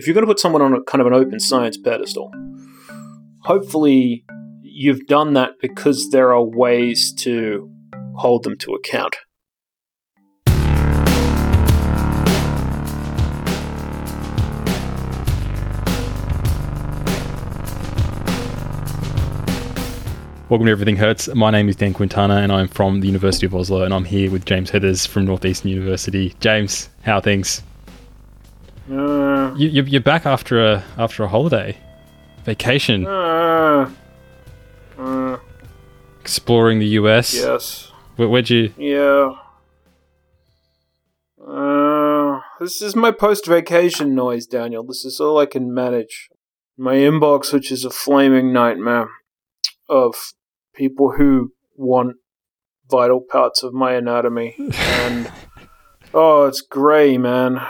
if you're going to put someone on a kind of an open science pedestal, hopefully you've done that because there are ways to hold them to account. Welcome to Everything Hurts. My name is Dan Quintana and I'm from the University of Oslo and I'm here with James Heathers from Northeastern University. James, how are things? Uh, You, you- you're back after a after a holiday, vacation, uh, uh, exploring the US. yes. Where, where'd you? Yeah. Uh, this is my post vacation noise, Daniel. This is all I can manage. My inbox, which is a flaming nightmare of people who want vital parts of my anatomy. And, oh, it's grey, man.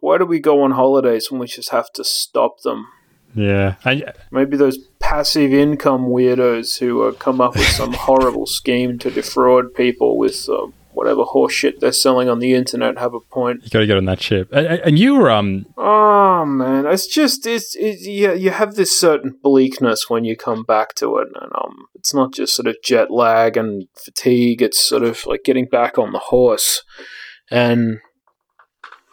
Why do we go on holidays when we just have to stop them? Yeah, and, Maybe those passive income weirdos who uh, come up with some horrible scheme to defraud people with uh, whatever horse shit they're selling on the internet have a point. you got to get on that ship. And, and you were um Oh man, it's just it's, it's yeah, you have this certain bleakness when you come back to it, and um, it's not just sort of jet lag and fatigue. It's sort of like getting back on the horse, and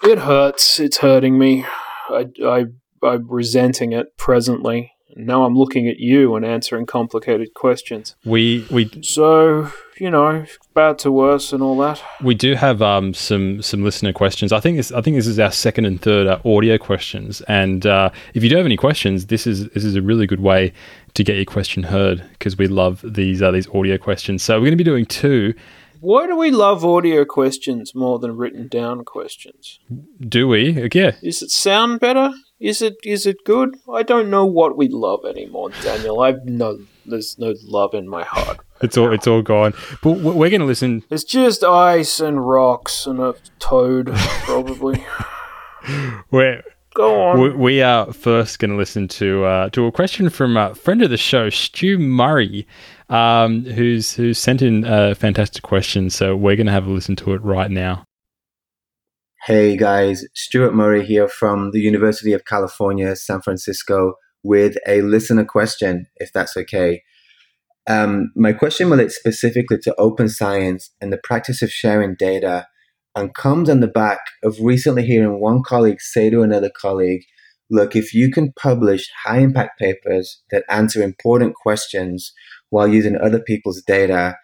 it hurts. It's hurting me. I I I'm resenting it presently. Now I'm looking at you and answering complicated questions. we we So you know, bad to worse and all that. we do have um some some listener questions. I think this I think this is our second and third uh, audio questions. And uh, if you do have any questions, this is this is a really good way to get your question heard because we love these uh, these audio questions. So we're going to be doing two. Why do we love audio questions more than written down questions? Do we? Yeah. Is it sound better? Is it is it good? I don't know what we love anymore, Daniel. I've no there's no love in my heart. It's all it's all gone. But we're going to listen. It's just ice and rocks and a toad, probably. We're, Go on. we, we are first going to listen to uh, to a question from a friend of the show, Stu Murray, um, who's who's sent in a fantastic question. So we're going to have a listen to it right now. Hey guys, Stuart Murray here from the University of California, San Francisco, with a listener question, if that's okay. Um, my question relates specifically to open science and the practice of sharing data, and comes on the back of recently hearing one colleague say to another colleague, Look, if you can publish high impact papers that answer important questions while using other people's data,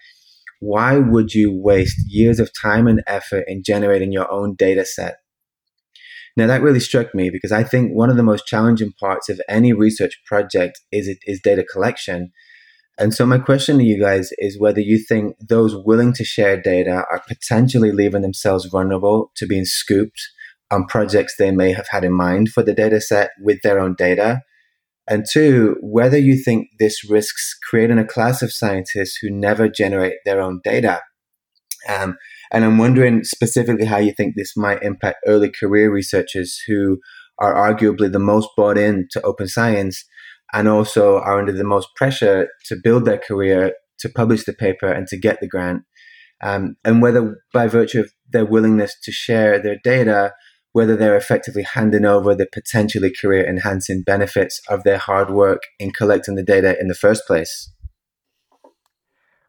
why would you waste years of time and effort in generating your own data set? Now, that really struck me because I think one of the most challenging parts of any research project is, is data collection. And so, my question to you guys is whether you think those willing to share data are potentially leaving themselves vulnerable to being scooped on projects they may have had in mind for the data set with their own data. And two, whether you think this risks creating a class of scientists who never generate their own data. Um, and I'm wondering specifically how you think this might impact early career researchers who are arguably the most bought in to open science and also are under the most pressure to build their career, to publish the paper, and to get the grant. Um, and whether by virtue of their willingness to share their data, whether they're effectively handing over the potentially career enhancing benefits of their hard work in collecting the data in the first place.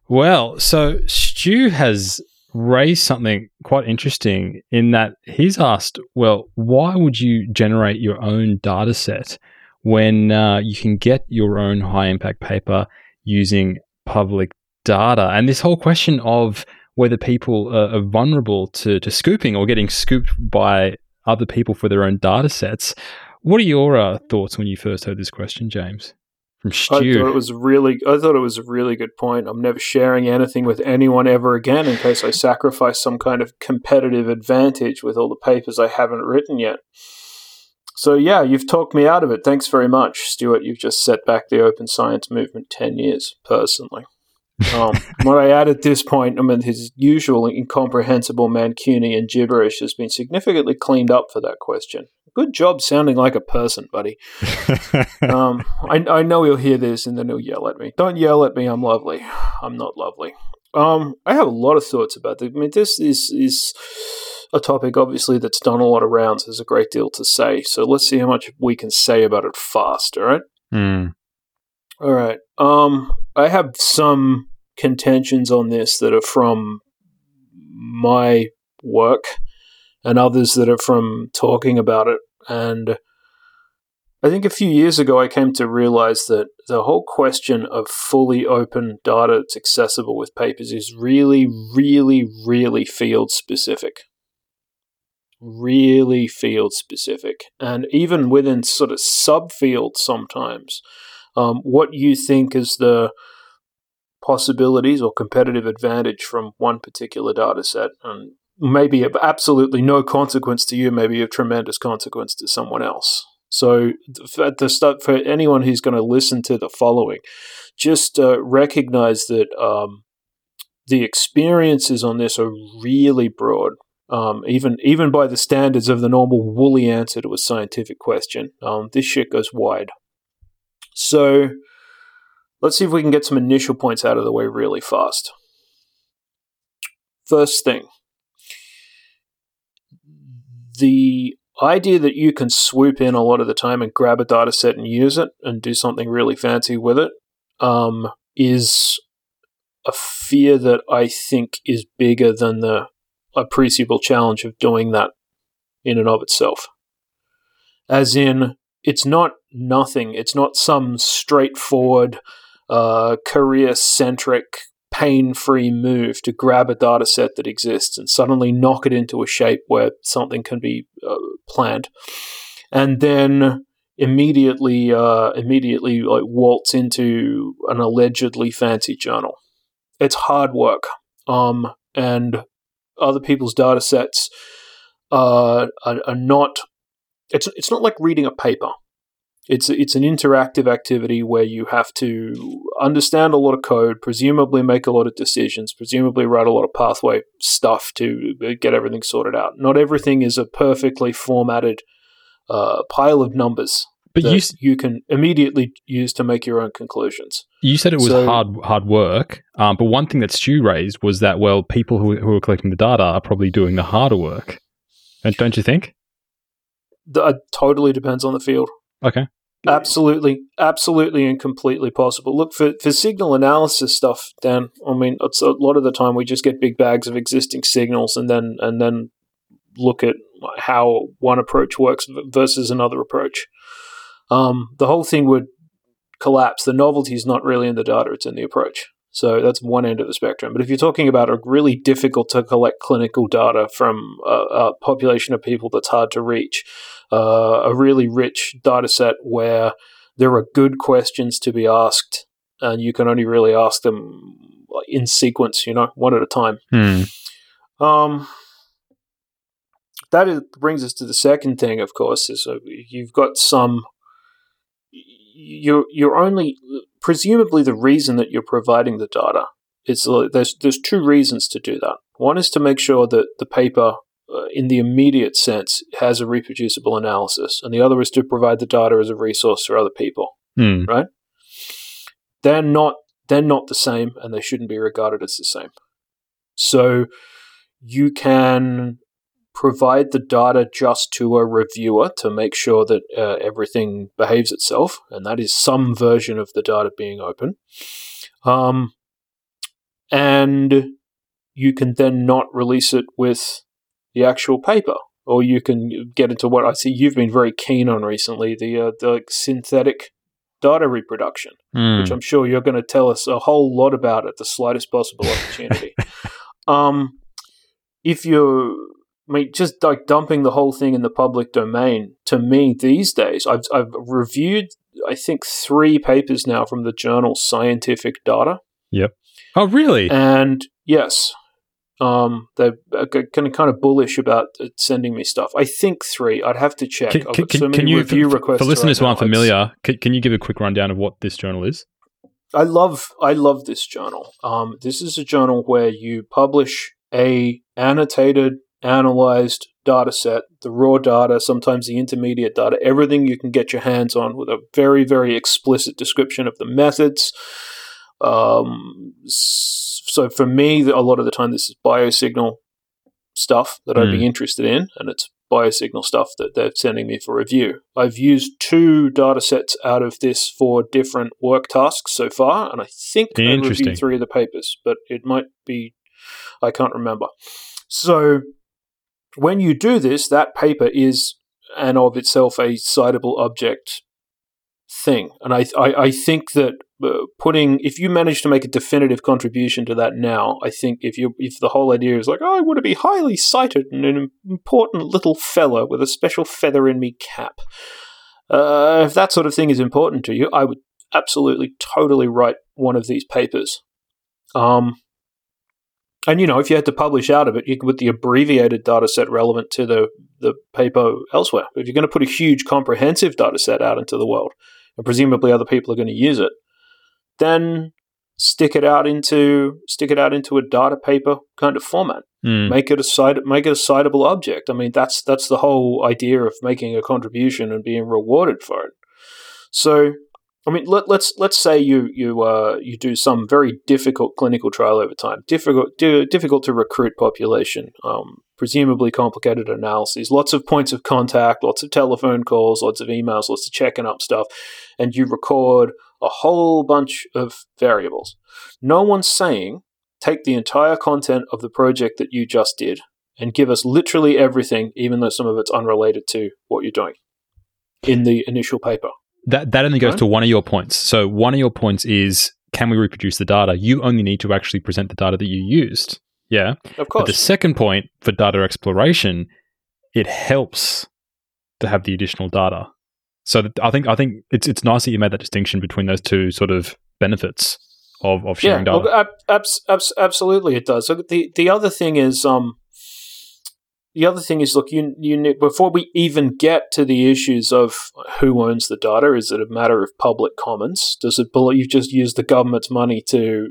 Well, so Stu has raised something quite interesting in that he's asked, well, why would you generate your own data set when uh, you can get your own high impact paper using public data? And this whole question of whether people are, vulnerable to, to scooping or getting scooped by other people for their own data sets. What are your uh, thoughts when you first heard this question, James? From I thought it was really. I thought it was a really good point. I'm never sharing anything with anyone ever again in case I sacrifice some kind of competitive advantage with all the papers I haven't written yet. So yeah, you've talked me out of it. Thanks very much, Stuart. You've just set back the open science movement ten years, personally. Um, what I add at this point, I mean, his usual incomprehensible Mancunian gibberish has been significantly cleaned up for that question. Good job sounding like a person, buddy. Um, I, I know he'll hear this and then he'll yell at me. Don't yell at me. I'm lovely. I'm not lovely. Um, I have a lot of thoughts about this. I mean, this is is a topic, obviously, that's done a lot of rounds. There's a great deal to say. So let's see how much we can say about it fast. All right. Mm. All right. Um, I have some contentions on this that are from my work, and others that are from talking about it. And I think a few years ago, I came to realize that the whole question of fully open data that's accessible with papers is really, really, really field specific. Really field specific. And even within sort of subfields sometimes, um, what you think is the possibilities or competitive advantage from one particular data set and maybe of absolutely no consequence to you, maybe of tremendous consequence to someone else. So, at the start, for anyone who's going to listen to the following, just uh, recognize that um, the experiences on this are really broad. Um, even even by the standards of the normal woolly answer to a scientific question, um, this shit goes wide. So, let's see if we can get some initial points out of the way really fast. First thing, the idea that you can swoop in a lot of the time and grab a data set and use it and do something really fancy with it um, is a fear that I think is bigger than the appreciable challenge of doing that in and of itself. As in, it's not nothing. It's not some straightforward, uh, career centric pain free move to grab a data set that exists and suddenly knock it into a shape where something can be uh, planned. And then immediately uh, immediately like waltz into an allegedly fancy journal. It's hard work. Um, and other people's data sets uh, are, are not it's it's not like reading a paper. It's it's an interactive activity where you have to understand a lot of code, presumably make a lot of decisions, presumably write a lot of pathway stuff to get everything sorted out. Not everything is a perfectly formatted uh, pile of numbers But that you you, can immediately use to make your own conclusions. you said it was So- hard hard work, um, but one thing that Stu raised was that well, people who who are collecting the data are probably doing the harder work, and don't you think? That totally depends on the field. Okay. Absolutely, absolutely, and completely possible. Look for for signal analysis stuff, Dan. I mean, it's a lot of the time we just get big bags of existing signals, and then and then look at how one approach works versus another approach. Um, the whole thing would collapse. The novelty is not really in the data; it's in the approach. So that's one end of the spectrum. But if you're talking about a really difficult to collect clinical data from a, a population of people that's hard to reach, uh, a really rich data set where there are good questions to be asked, and you can only really ask them in sequence, you know, one at a time. Hmm. Um, that is, brings us to the second thing, of course, is uh, you've got some. You're you're only presumably the reason that you're providing the data. is there's there's two reasons to do that. One is to make sure that the paper, uh, in the immediate sense, has a reproducible analysis, and the other is to provide the data as a resource for other people Right? they're not they're not the same and they shouldn't be regarded as the same so you can provide the data just to a reviewer to make sure that uh, everything behaves itself and that is some version of the data being open um, and you can then not release it with the actual paper or you can get into what I see you've been very keen on recently the uh, the synthetic data reproduction Hmm. which I'm sure you're going to tell us a whole lot about at the slightest possible opportunity. um, if you're, I mean, just like dumping the whole thing in the public domain, to me these days, I've, I've reviewed, I think, three papers now from the journal Scientific Data. Yep. Oh, really? And yes, um, they're kind of kind of bullish about uh, sending me stuff. I think three. I'd have to check. Can, can, so can, you, review for, requests for listeners right who aren't familiar, can, can you give a quick rundown of what this journal is? I love I love this journal. Um, this is a journal where you publish a annotated, analyzed data set, the raw data, sometimes the intermediate data, everything you can get your hands on with a very very explicit description of the methods. Um, so for me, a lot of the time this is biosignal stuff that I'd Mm. be interested in, and it's biosignal stuff that they're sending me for review. I've used two data sets out of this for different work tasks so far, and I think I reviewed three of the papers, but it might be, I can't remember. So when you do this, that paper is and of itself a citable object thing. And I, I, I think that uh, putting, if you manage to make a definitive contribution to that now, I think if you, if the whole idea is like, oh, I want to be highly cited and an important little fella with a special feather in me cap, uh, if that sort of thing is important to you, I would absolutely, totally write one of these papers. Um, and you know, if you had to publish out of it, you could put the abbreviated data set relevant to the, the paper elsewhere. If you're going to put a huge comprehensive data set out into the world, and presumably other people are going to use it, then stick it out into stick it out into a data paper kind of format. Mm. Make it a cite, make it a citable object. I mean, that's that's the whole idea of making a contribution and being rewarded for it. So, I mean, let, let's let's say you you uh, you do some very difficult clinical trial over time, difficult di- difficult to recruit population, um, presumably complicated analyses, lots of points of contact, lots of telephone calls, lots of emails, lots of checking up stuff, and you record a whole bunch of variables. No one's saying take the entire content of the project that you just did and give us literally everything, even though some of it's unrelated to what you're doing in the initial paper. That that only goes Right. to one of your points. So one of your points is can we reproduce the data? You only need to actually present the data that you used. Yeah. Of But course. the second point for data exploration, it helps to have the additional data. So that I think I think it's it's nice that you made that distinction between those two sort of benefits of, of sharing yeah, data. ab- abs- absolutely, it does. So the the other thing is, um, the other thing is, look, you you before we even get to the issues of who owns the data, is it a matter of public commons? Does it? You've just used the government's money to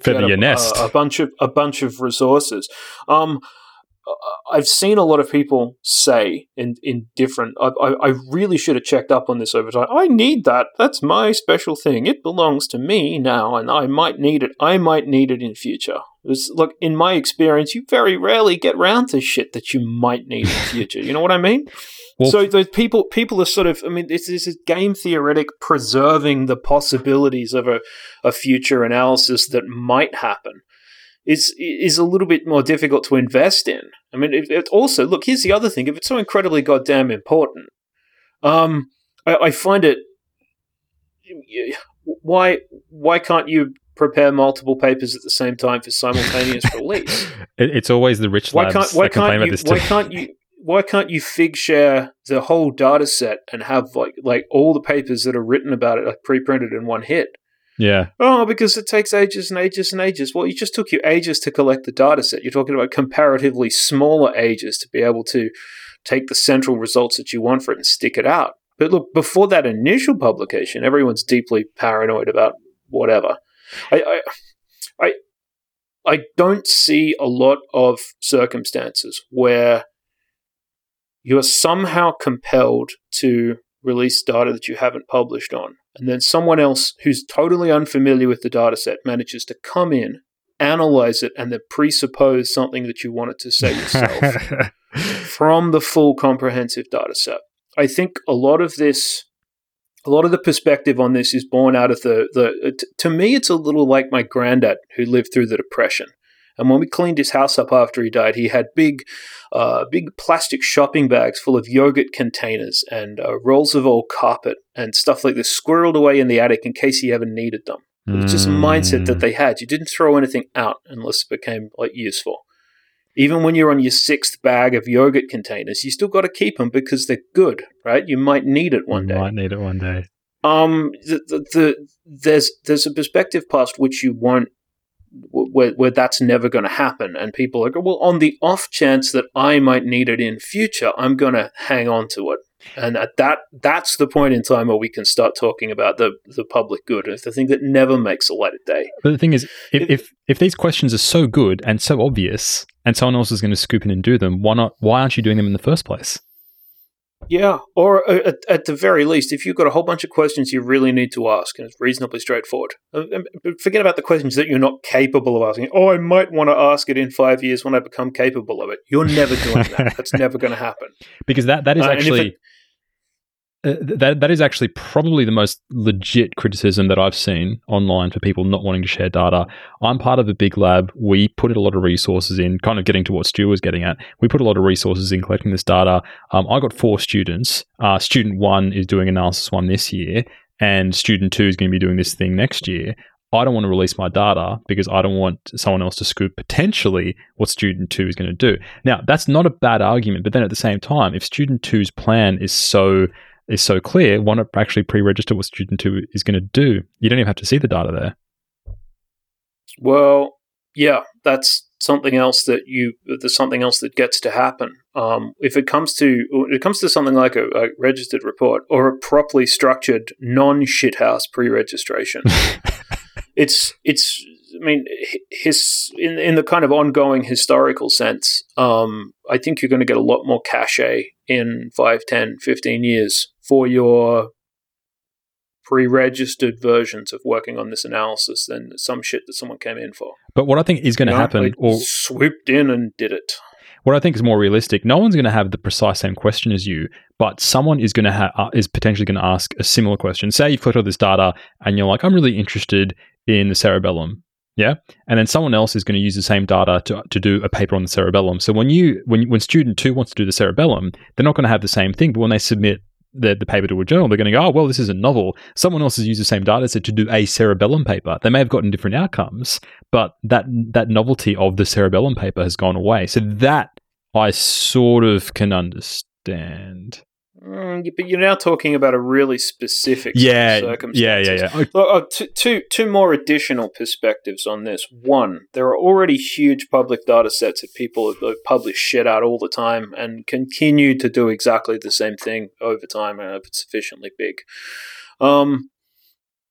Feather your a, nest. A, a bunch of a bunch of resources. Um, I've seen a lot of people say in in different. I, I, I really should have checked up on this over time. I need that. That's my special thing. It belongs to me now, and I might need it. I might need it in future. It's, look, in my experience, you very rarely get round to shit that you might need in future. You know what I mean? Well, so those people people are sort of I mean this is game theoretic preserving the possibilities of a, a future analysis that might happen is is a little bit more difficult to invest in. I mean it, it also look here's the other thing. If it's so incredibly goddamn important um I, I find it why why can't you prepare multiple papers at the same time for simultaneous release? It's always the rich why can't why can't you this why can't you why can't you figshare the whole data set and have like like all the papers that are written about it like pre-printed in one hit yeah. oh because it takes ages and ages and ages well it just took you ages to collect the data set you're talking about comparatively smaller ages to be able to take the central results that you want for it and stick it out but look before that initial publication everyone's deeply paranoid about whatever i i i, I don't see a lot of circumstances where you are somehow compelled to release data that you haven't published on. And then someone else who's totally unfamiliar with the data set manages to come in, analyze it, and then presuppose something that you wanted to say yourself from the full comprehensive data set. I think a lot of this, a lot of the perspective on this is born out of the, the t- to me, it's a little like my granddad who lived through the Depression. And when we cleaned his house up after he died, he had big, uh, big plastic shopping bags full of yogurt containers and uh, rolls of old carpet and stuff like this squirreled away in the attic in case he ever needed them. It was just a mindset that they had. You didn't throw anything out unless it became like useful. Even when you're on your sixth bag of yogurt containers, you still got to keep them because they're good, right? You might need it one You day. Might need it one day. Um, the, the, the there's there's a perspective past which you won't where, where that's never going to happen, and people are go, well, on the off chance that I might need it in future, I'm going to hang on to it, and at that that's the point in time where we can start talking about the the public good. It's the thing that never makes a light of day. But the thing is, if, if if these questions are so good and so obvious, and someone else is going to scoop in and do them, why not? Why aren't you doing them in the first place? Yeah, or uh, at, at, the very least, if you've got a whole bunch of questions you really need to ask, and it's reasonably straightforward, uh, forget about the questions that you're not capable of asking. Oh, I might want to ask it in five years when I become capable of it. You're never doing that. That's never going to happen. Because that that is uh, actually uh, that that is actually probably the most legit criticism that I've seen online for people not wanting to share data. I'm part of a big lab. We put a lot of resources in, kind of getting to what Stu was getting at. We put a lot of resources in collecting this data. Um, I got four students. Uh, student one is doing analysis one this year, and student two is going to be doing this thing next year. I don't want to release my data because I don't want someone else to scoop potentially what student two is going to do. Now, that's not a bad argument, but then at the same time, if student two's plan is so is so clear, not actually pre-register what student two is going to do? You don't even have to see the data there. Well, yeah, that's something else that you there's something else that gets to happen. Um, if it comes to it comes to something like a, a registered report or a properly structured non shithouse pre-registration, it's it's I mean, his in in the kind of ongoing historical sense, um, I think you're going to get a lot more cachet in 5, 10, 15 years for your pre-registered versions of working on this analysis than some shit that someone came in for. But what I think is going to happen, or swooped in and did it. What I think is more realistic, no one's going to have the precise same question as you, but someone is going to uh, is potentially going to ask a similar question. Say you've collected all this data and you're like, I'm really interested in the cerebellum. Yeah, and then someone else is going to use the same data to, to do a paper on the cerebellum. So when you when when student two wants to do the cerebellum, they're not going to have the same thing. But when they submit the, the paper to a journal, they're going to go, oh, well, this is a novel. Someone else has used the same data set to do a cerebellum paper. They may have gotten different outcomes, but that that novelty of the cerebellum paper has gone away. So that I sort of can understand. Mm, but you're now talking about a really specific yeah, circumstance. Yeah, yeah, yeah. Uh, two, two, two more additional perspectives on this. One, there are already huge public data sets that people have published shit out all the time and continue to do exactly the same thing over time uh, if it's sufficiently big. Um,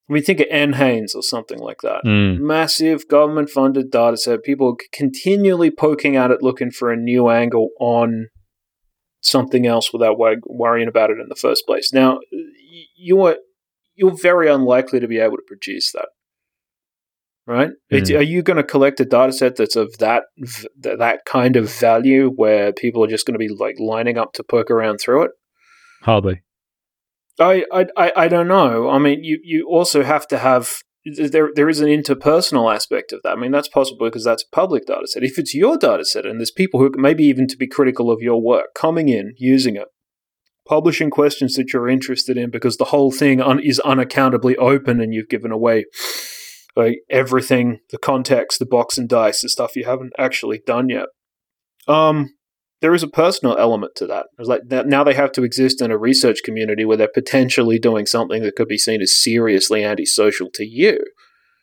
we think of NHANES or something like that. Mm. Massive government funded data set. People continually poking at it, looking for a new angle on something else without worrying about it in the first place. Now, you're you're very unlikely to be able to produce that, right? Mm. Are you going to collect a data set that's of that that kind of value where people are just going to be like lining up to poke around through it? Hardly. I, I, I don't know. I mean, you, you also have to have there there is an interpersonal aspect of that. I mean, that's possible because that's a public data set. If it's your data set and there's people who maybe even to be critical of your work coming in, using it, publishing questions that you're interested in because the whole thing un- is unaccountably open and you've given away like everything, the context, the box and dice, the stuff you haven't actually done yet. Um, there is a personal element to that. It's like now they have to exist in a research community where they're potentially doing something that could be seen as seriously antisocial to you.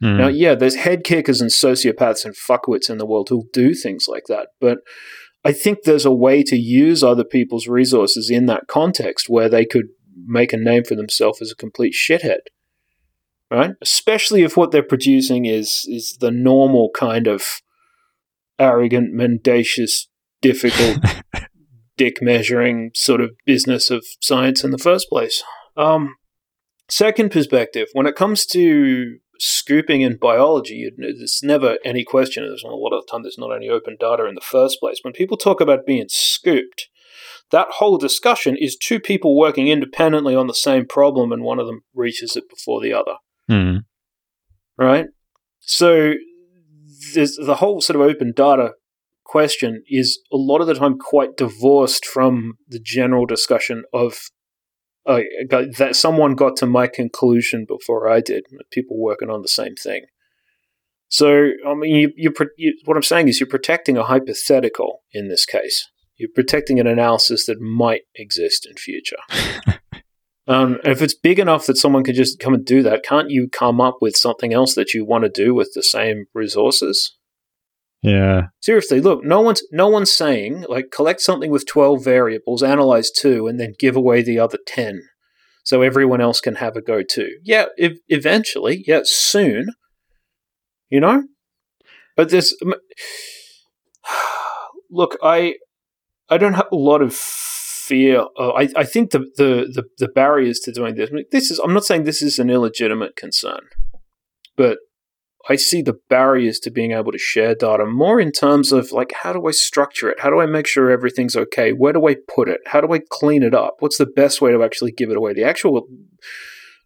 Mm. Now, yeah, there's head kickers and sociopaths and fuckwits in the world who'll do things like that, but I think there's a way to use other people's resources in that context where they could make a name for themselves as a complete shithead. Right? Especially if what they're producing is is the normal kind of arrogant, mendacious difficult dick measuring sort of business of science in the first place. Um, second perspective, when it comes to scooping in biology, there's never any question. There's a lot of the time there's not any open data in the first place. When people talk about being scooped, that whole discussion is two people working independently on the same problem, and one of them reaches it before the other. Mm. Right. So there's the whole sort of open data question is a lot of the time quite divorced from the general discussion of uh, that someone got to my conclusion before I did. People working on the same thing. So, I mean, you, you, you, what I'm saying is you're protecting a hypothetical in this case. You're protecting an analysis that might exist in future. um, if it's big enough that someone could just come and do that, can't you come up with something else that you want to do with the same resources? Yeah. Seriously, look, no one's no one's saying like collect something with 12 variables, analyze two and then give away the other 10 so everyone else can have a go too. Yeah, if, eventually, yeah, soon. You know? But this Look, I I don't have a lot of fear. Uh, I, I think the, the, the, the barriers to doing this. This is. I'm not saying this is an illegitimate concern, but I see the barriers to being able to share data more in terms of like how do I structure it? How do I make sure everything's okay? Where do I put it? How do I clean it up? What's the best way to actually give it away? The actual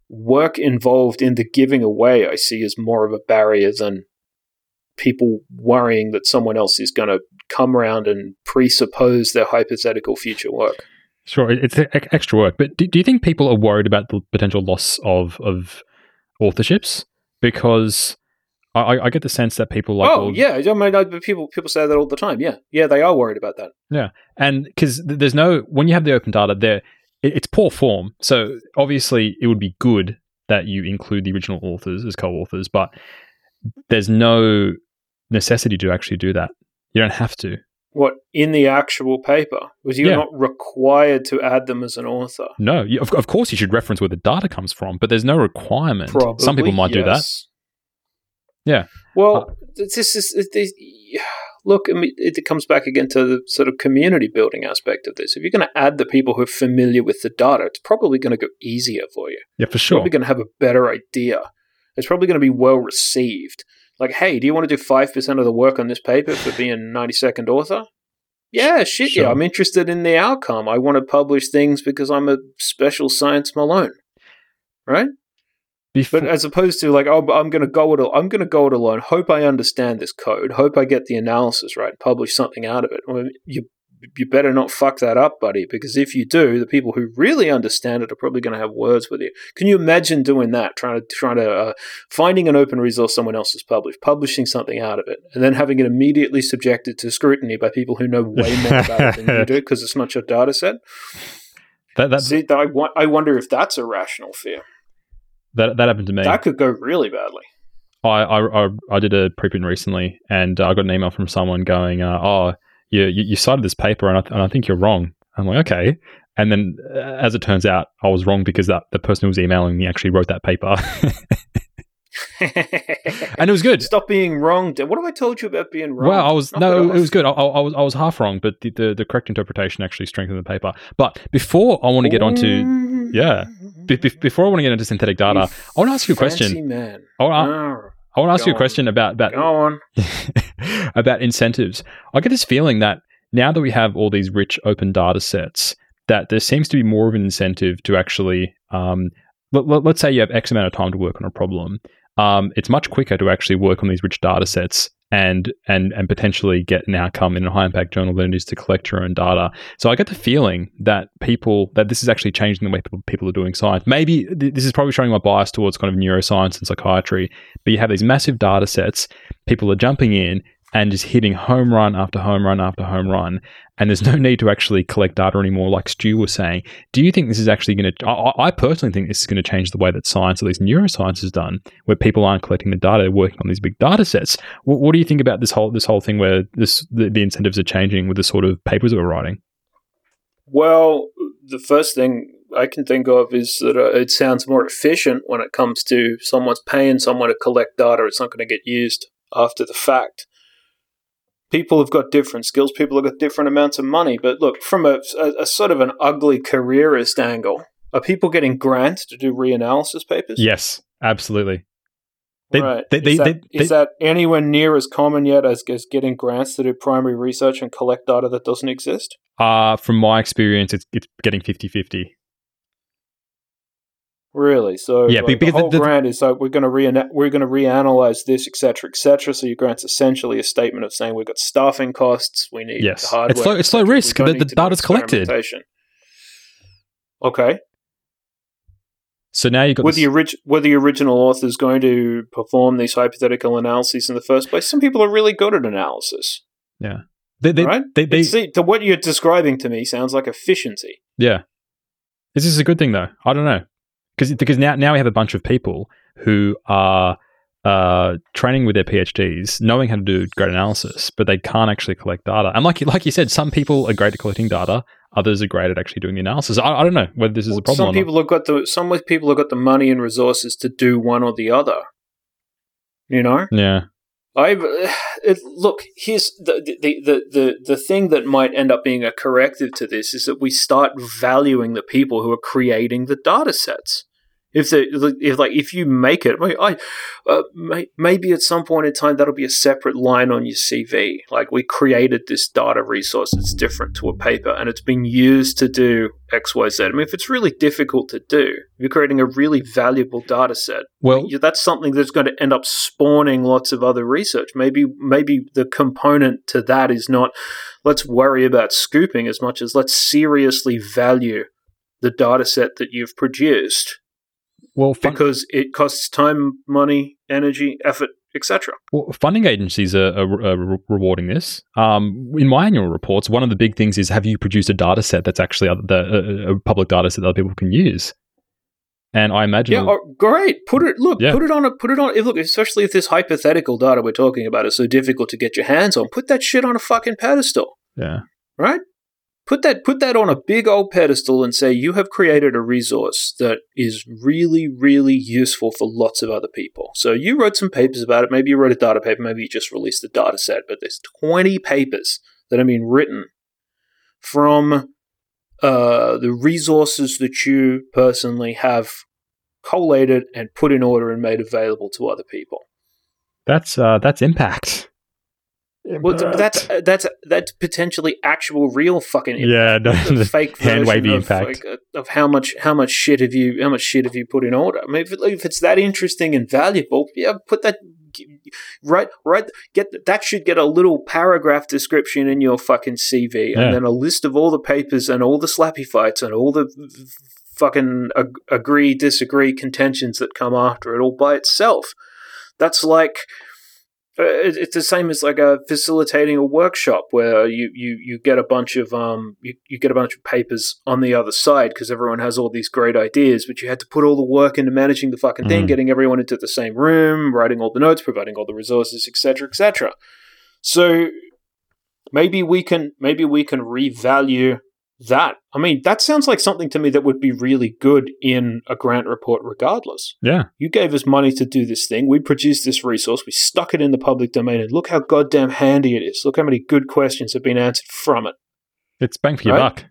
work involved in the giving away I see as more of a barrier than people worrying that someone else is going to come around and presuppose their hypothetical future work. Sure, it's extra work, but do, do you think people are worried about the potential loss of of authorships because I, I get the sense that people like. Oh yeah, I mean, people people say that all the time. Yeah, yeah, they are worried about that. Yeah, and because there's no when you have the open data, there it, it's poor form. So obviously, it would be good that you include the original authors as co-authors, but there's no necessity to actually do that. You don't have to. What in the actual paper? Was you yeah. not required to add them as an author? No, you, of, of, course you should reference where the data comes from, but there's no requirement. Probably, Some people might yes. do that. Yeah. Well, uh, this is this, look. I mean, it comes back again to the sort of community building aspect of this. If you're going to add the people who are familiar with the data, it's probably going to go easier for you. Yeah, for sure. You're probably going to have a better idea. It's probably going to be well received. Like, hey, do you want to do five percent of the work on this paper for being ninety second author? Yeah, shit, sure. yeah. I'm interested in the outcome. I want to publish things because I'm a special science Malone, right? Before- but as opposed to like, oh, I'm going to go it. I'm going to go it alone. Hope I understand this code. Hope I get the analysis right. Publish something out of it. Well, you you better not fuck that up, buddy, because if you do, the people who really understand it are probably going to have words with you. Can you imagine doing that? Trying to trying to uh, finding an open resource someone else has published, publishing something out of it, and then having it immediately subjected to scrutiny by people who know way more about it than you do because it's not your data set. That, that, See, I, I wonder if that's a rational fear. That that happened to me. That could go really badly. I I, I did a preprint recently, and I got an email from someone going, uh, "Oh, you, you, you cited this paper, and I, and I think you're wrong." I'm like, "Okay." And then, uh, as it turns out, I was wrong because that the person who was emailing me actually wrote that paper. and it was good. Stop being wrong. What have I told you about being wrong? Well, I was Not no, it was good. I, I, was I was half wrong, but the, the, the correct interpretation actually strengthened the paper. But before I want to get on to yeah, be, be, before I want to get into synthetic data, I want to ask you a question. Man. I want to, I want to ask you a question about about Go on. about incentives. I get this feeling that now that we have all these rich open data sets, that there seems to be more of an incentive to actually um, let, us say you have X amount of time to work on a problem. Um, it's much quicker to actually work on these rich data sets and and and potentially get an outcome in a high impact journal than it is to collect your own data. So I get the feeling that people that this is actually changing the way people, people are doing science. Maybe th- this is probably showing my bias towards kind of neuroscience and psychiatry, but you have these massive data sets, people are jumping in and just hitting home run after home run after home run. And there's no need to actually collect data anymore, like Stu was saying. Do you think this is actually going to? I, personally think this is going to change the way that science, at least neuroscience, is done, where people aren't collecting the data, they're working on these big data sets. What, what do you think about this whole this whole thing where this the, the incentives are changing with the sort of papers that we're writing? Well, the first thing I can think of is that uh, it sounds more efficient when it comes to someone's paying someone to collect data. It's not going to get used after the fact people have got different skills. People have got different amounts of money. But look, from a, a, a sort of an ugly careerist angle, are people getting grants to do reanalysis papers? Yes, absolutely. They, right. They, they, is, that, is that anywhere near as common yet as, as getting grants to do primary research and collect data that doesn't exist? Uh, from my experience, it's, it's getting 50 50. Really? So yeah, like, the whole the, grant is like we're going to re we're going to reanalyze this, etc., etc. So your grant's essentially a statement of saying we've got staffing costs, we need yes, hardware, it's low, it's low risk. The, the data's collected. Okay. So now you got were the, orig- were the original authors going to perform these hypothetical analyses in the first place? Some people are really good at analysis. Yeah, they, they, right. They, they, see, to what you're describing to me sounds like efficiency. Yeah, Is this is a good thing though. I don't know because because now now we have a bunch of people who are uh, training with their PhDs, knowing how to do great analysis, but they can't actually collect data. And like you, like you said, some people are great at collecting data, others are great at actually doing the analysis. I, I don't know whether this is well, a problem. Some people have got the some people have got the money and resources to do one or the other. You know, yeah. I it, look. Here's the, the the the the thing that might end up being a corrective to this is that we start valuing the people who are creating the data sets if they if like if you make it I, uh, may, maybe at some point in time that'll be a separate line on your CV like we created this data resource that's different to a paper and it's been used to do X, Y, Z. I mean if it's really difficult to do you're creating a really valuable data set well that's something that's going to end up spawning lots of other research. Maybe maybe the component to that is not let's worry about scooping as much as let's seriously value the data set that you've produced well, fun- because it costs time, money, energy, effort, etc. Well, funding agencies are, are, are rewarding this. Um, in my annual reports, one of the big things is have you produced a data set that's actually the, a, a public data set that other people can use? And I imagine, yeah, oh, great. Put it, look, yeah. put it on a, put it on. Look, especially if this hypothetical data we're talking about is so difficult to get your hands on, put that shit on a fucking pedestal. Yeah, right put that put that on a big old pedestal and say you have created a resource that is really really useful for lots of other people. So you wrote some papers about it. Maybe you wrote a data paper. Maybe you just released a data set. But there's 20 papers that have been written from uh, the resources that you personally have collated and put in order and made available to other people. That's uh, that's impact well, that's uh, that's that's potentially actual, real fucking impact. yeah, no, fake hand wavy of, impact like, uh, of how much how much shit have you how much shit have you put in order? I mean, if, if it's that interesting and valuable, yeah, put that right right get that should get a little paragraph description in your fucking CV, yeah. and then a list of all the papers and all the slappy fights and all the fucking ag- agree disagree contentions that come after it all by itself. That's like it's the same as like a facilitating a workshop where you, you, you get a bunch of um you, you get a bunch of papers on the other side because everyone has all these great ideas, but you had to put all the work into managing the fucking thing, mm. getting everyone into the same room, writing all the notes, providing all the resources, etc., etc. So maybe we can maybe we can revalue that. I mean, that sounds like something to me that would be really good in a grant report, regardless. Yeah. You gave us money to do this thing. We produced this resource. We stuck it in the public domain, and look how goddamn handy it is. Look how many good questions have been answered from it. It's bang for your right? buck.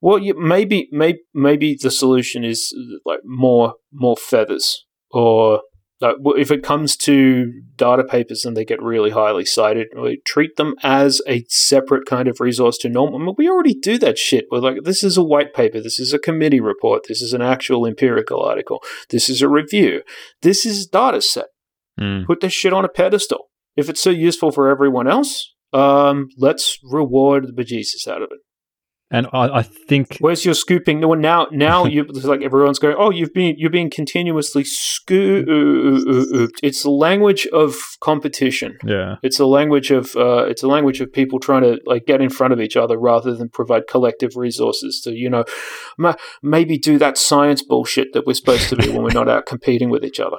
Well, you, maybe, maybe, maybe the solution is like more, more feathers, or uh, if it comes to data papers and they get really highly cited, we treat them as a separate kind of resource to normal. I mean, we already do that shit. We're like, this is a white paper, this is a committee report, this is an actual empirical article, this is a review, this is data set. Mm. Put this shit on a pedestal. If it's so useful for everyone else, um, let's reward the bejesus out of it. And I, I, think where's your scooping? No, now now you like everyone's going. Oh, you've been you're being continuously scooped. It's the language of competition. Yeah, it's a language of uh, it's a language of people trying to like get in front of each other rather than provide collective resources to you know ma- maybe do that science bullshit that we're supposed to do when we're not out competing with each other.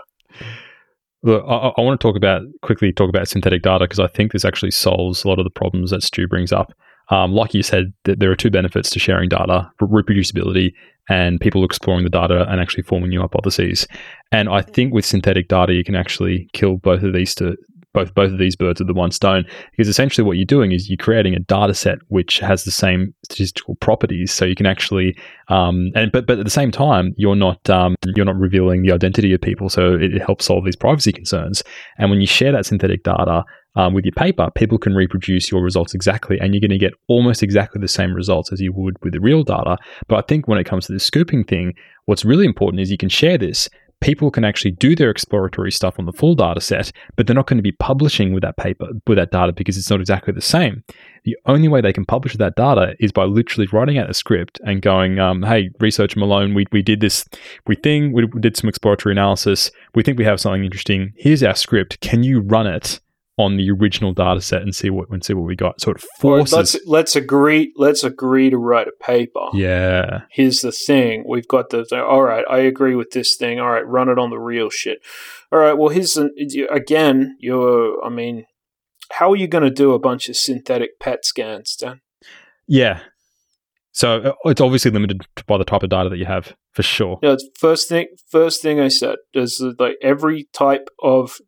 Look, I, I want to talk about quickly talk about synthetic data because I think this actually solves a lot of the problems that Stu brings up. Um, like you said, th- there are two benefits to sharing data reproducibility and people exploring the data and actually forming new hypotheses. And I think with synthetic data, you can actually kill both of these to both both of these birds with the one stone because essentially what you're doing is you're creating a data set which has the same statistical properties. So you can actually um, and but but at the same time you're not um, you're not revealing the identity of people. So it, it helps solve these privacy concerns. And when you share that synthetic data um, with your paper, people can reproduce your results exactly, and you're going to get almost exactly the same results as you would with the real data. But I think when it comes to the scooping thing, what's really important is you can share this. People can actually do their exploratory stuff on the full data set, but they're not going to be publishing with that paper, with that data, because it's not exactly the same. The only way they can publish that data is by literally writing out a script and going, um, hey, research Malone, we, we did this we thing, we did some exploratory analysis, we think we have something interesting. Here's our script. Can you run it? On the original data set and see what and see what we got. So it forces. let's let's agree. Let's agree to write a paper. Yeah. Here's the thing. We've got the. All right. I agree with this thing. All right. Run it on the real shit. All right. Well, here's the, again. You're. I mean, how are you going to do a bunch of synthetic PET scans, Dan? Yeah. So uh, it's obviously limited by the type of data that you have, for sure. Yeah. First thing. First thing I said is like every type of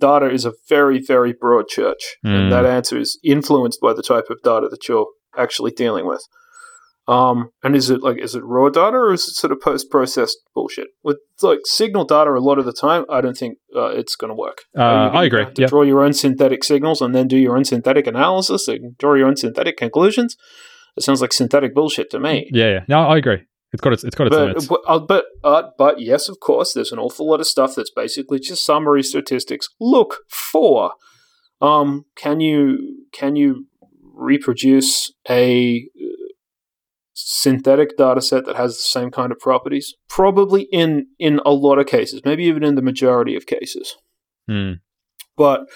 data is a very, very broad church, Mm. and that answer is influenced by the type of data that you're actually dealing with. Um, and is it like is it raw data or is it sort of post processed bullshit? With like signal data, a lot of the time, I don't think uh, it's going to work. Uh, I agree. have To Yep. draw your own synthetic signals and then do your own synthetic analysis and draw your own synthetic conclusions. It sounds like synthetic bullshit to me. Yeah, yeah. No, I agree. It's got its it's got its But limits. but, uh, but uh, but yes, of course, there's an awful lot of stuff that's basically just summary statistics. Look for, um, can you can you reproduce a uh, synthetic data set that has the same kind of properties? Probably in in a lot of cases, maybe even in the majority of cases. Hmm. But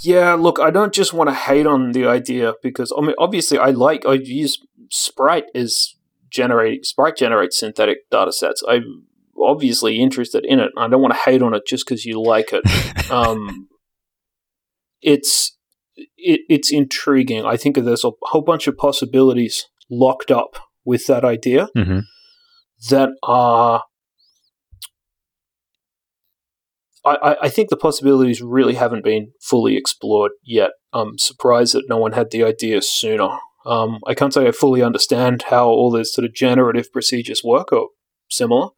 yeah, look, I don't just want to hate on the idea because I mean, obviously, I like I use Sprite as generating Sprite generates synthetic data sets. I'm obviously interested in it. I don't want to hate on it just because you like it. um, it's it, it's intriguing. I think there's a whole bunch of possibilities locked up with that idea hmm that are. I- I think the possibilities really haven't been fully explored yet. I'm surprised that no one had the idea sooner. Um, I can't say I fully understand how all these sort of generative procedures work or similar,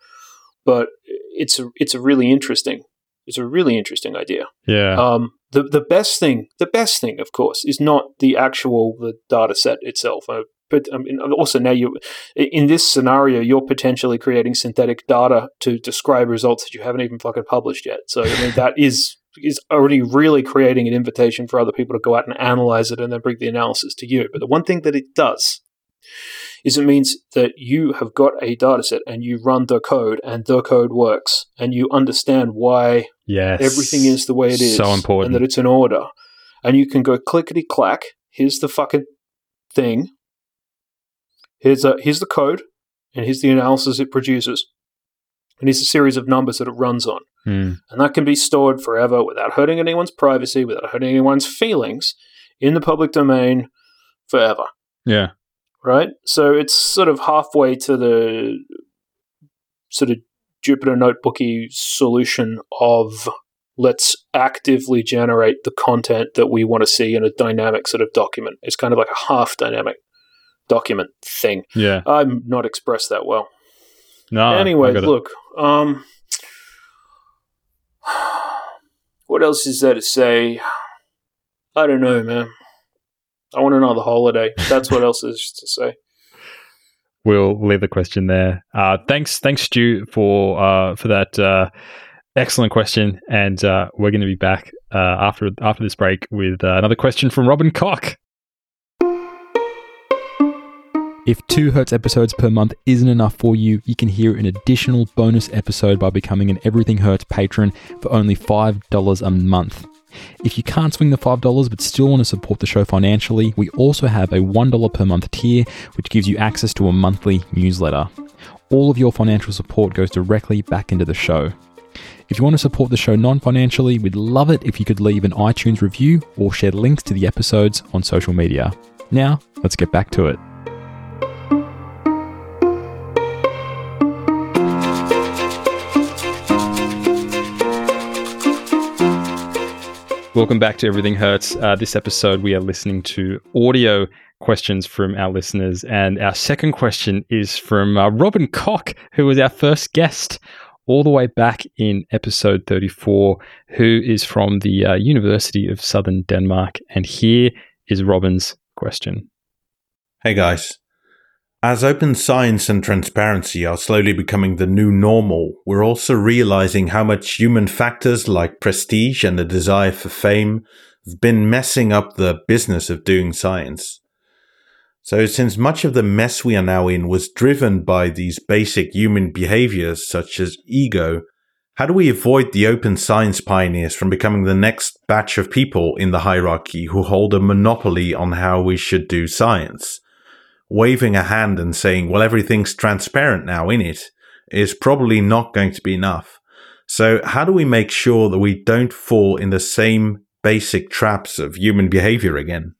but it's a, it's a really interesting it's a really interesting idea. Yeah. Um, the the best thing, the best thing, of course, is not the actual the data set itself. Uh, but I mean, also now you, in this scenario, you're potentially creating synthetic data to describe results that you haven't even fucking published yet. So I mean, that is is already really creating an invitation for other people to go out and analyze it and then bring the analysis to you. But the one thing that it does is it means that you have got a data set and you run the code and the code works and you understand why yes. everything is the way it is. So important. And that it's in order. And you can go clickety clack. Here's the fucking thing. Here's a, here's the code, and here's the analysis it produces. And here's a series of numbers that it runs on. Hmm. And that can be stored forever without hurting anyone's privacy, without hurting anyone's feelings in the public domain forever Yeah. right? So it's sort of halfway to the sort of Jupyter notebooky solution of let's actively generate the content that we want to see in a dynamic sort of document. It's kind of like a half dynamic document thing. Yeah. I'm not expressed that well. No. I anyway, got it. look, um what else is there to say? I don't know, man. I want another holiday. That's what else is to say. we'll leave the question there. Uh, thanks, thanks, Stu, for uh, for that uh, excellent question, and uh, we're going to be back uh, after after this break with uh, another question from Robin Kok. If two Hertz episodes per month isn't enough for you, you can hear an additional bonus episode by becoming an Everything Hertz patron for only $5 a month. If you can't swing the $5 but still want to support the show financially, we also have a $1 per month tier, which gives you access to a monthly newsletter. All of your financial support goes directly back into the show. If you want to support the show non financially, we'd love it if you could leave an iTunes review or share links to the episodes on social media. Now, let's get back to it. Welcome back to Everything Hertz. Uh, this episode, we are listening to audio questions from our listeners. And our second question is from uh, Robin Kok, who was our first guest all the way back in episode 34, who is from the uh, University of Southern Denmark. And here is Robin's question. Hey guys. As open science and transparency are slowly becoming the new normal, we're also realizing how much human factors like prestige and the desire for fame have been messing up the business of doing science. So, since much of the mess we are now in was driven by these basic human behaviors such as ego, how do we avoid the open science pioneers from becoming the next batch of people in the hierarchy who hold a monopoly on how we should do science? Waving a hand and saying, well, everything's transparent now in it is probably not going to be enough. So how do we make sure that we don't fall in the same basic traps of human behavior again?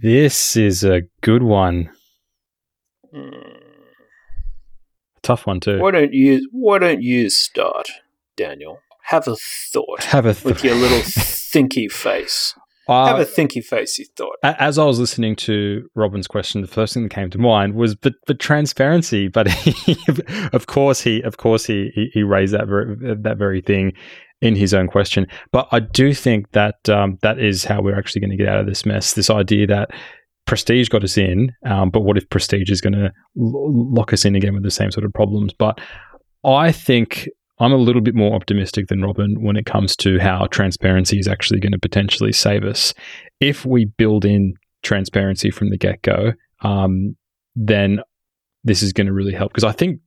This is a good one. Hmm. Tough one, too. Why don't you Why don't you start, Daniel? have a thought Have a th- with your little thinky face. Uh, Have a thinky facey thought. as I was listening to Robin's question, the first thing that came to mind was but but transparency. But he, of course he of course he he, he raised that very, that very thing in his own question. But I do think that um, that is how we're actually going to get out of this mess. This idea that prestige got us in, um, but what if prestige is going to l- lock us in again with the same sort of problems? But I think I'm a little bit more optimistic than Robin when it comes to how transparency is actually going to potentially save us. If we build in transparency from the get go, um, then this is going to really help. Because I think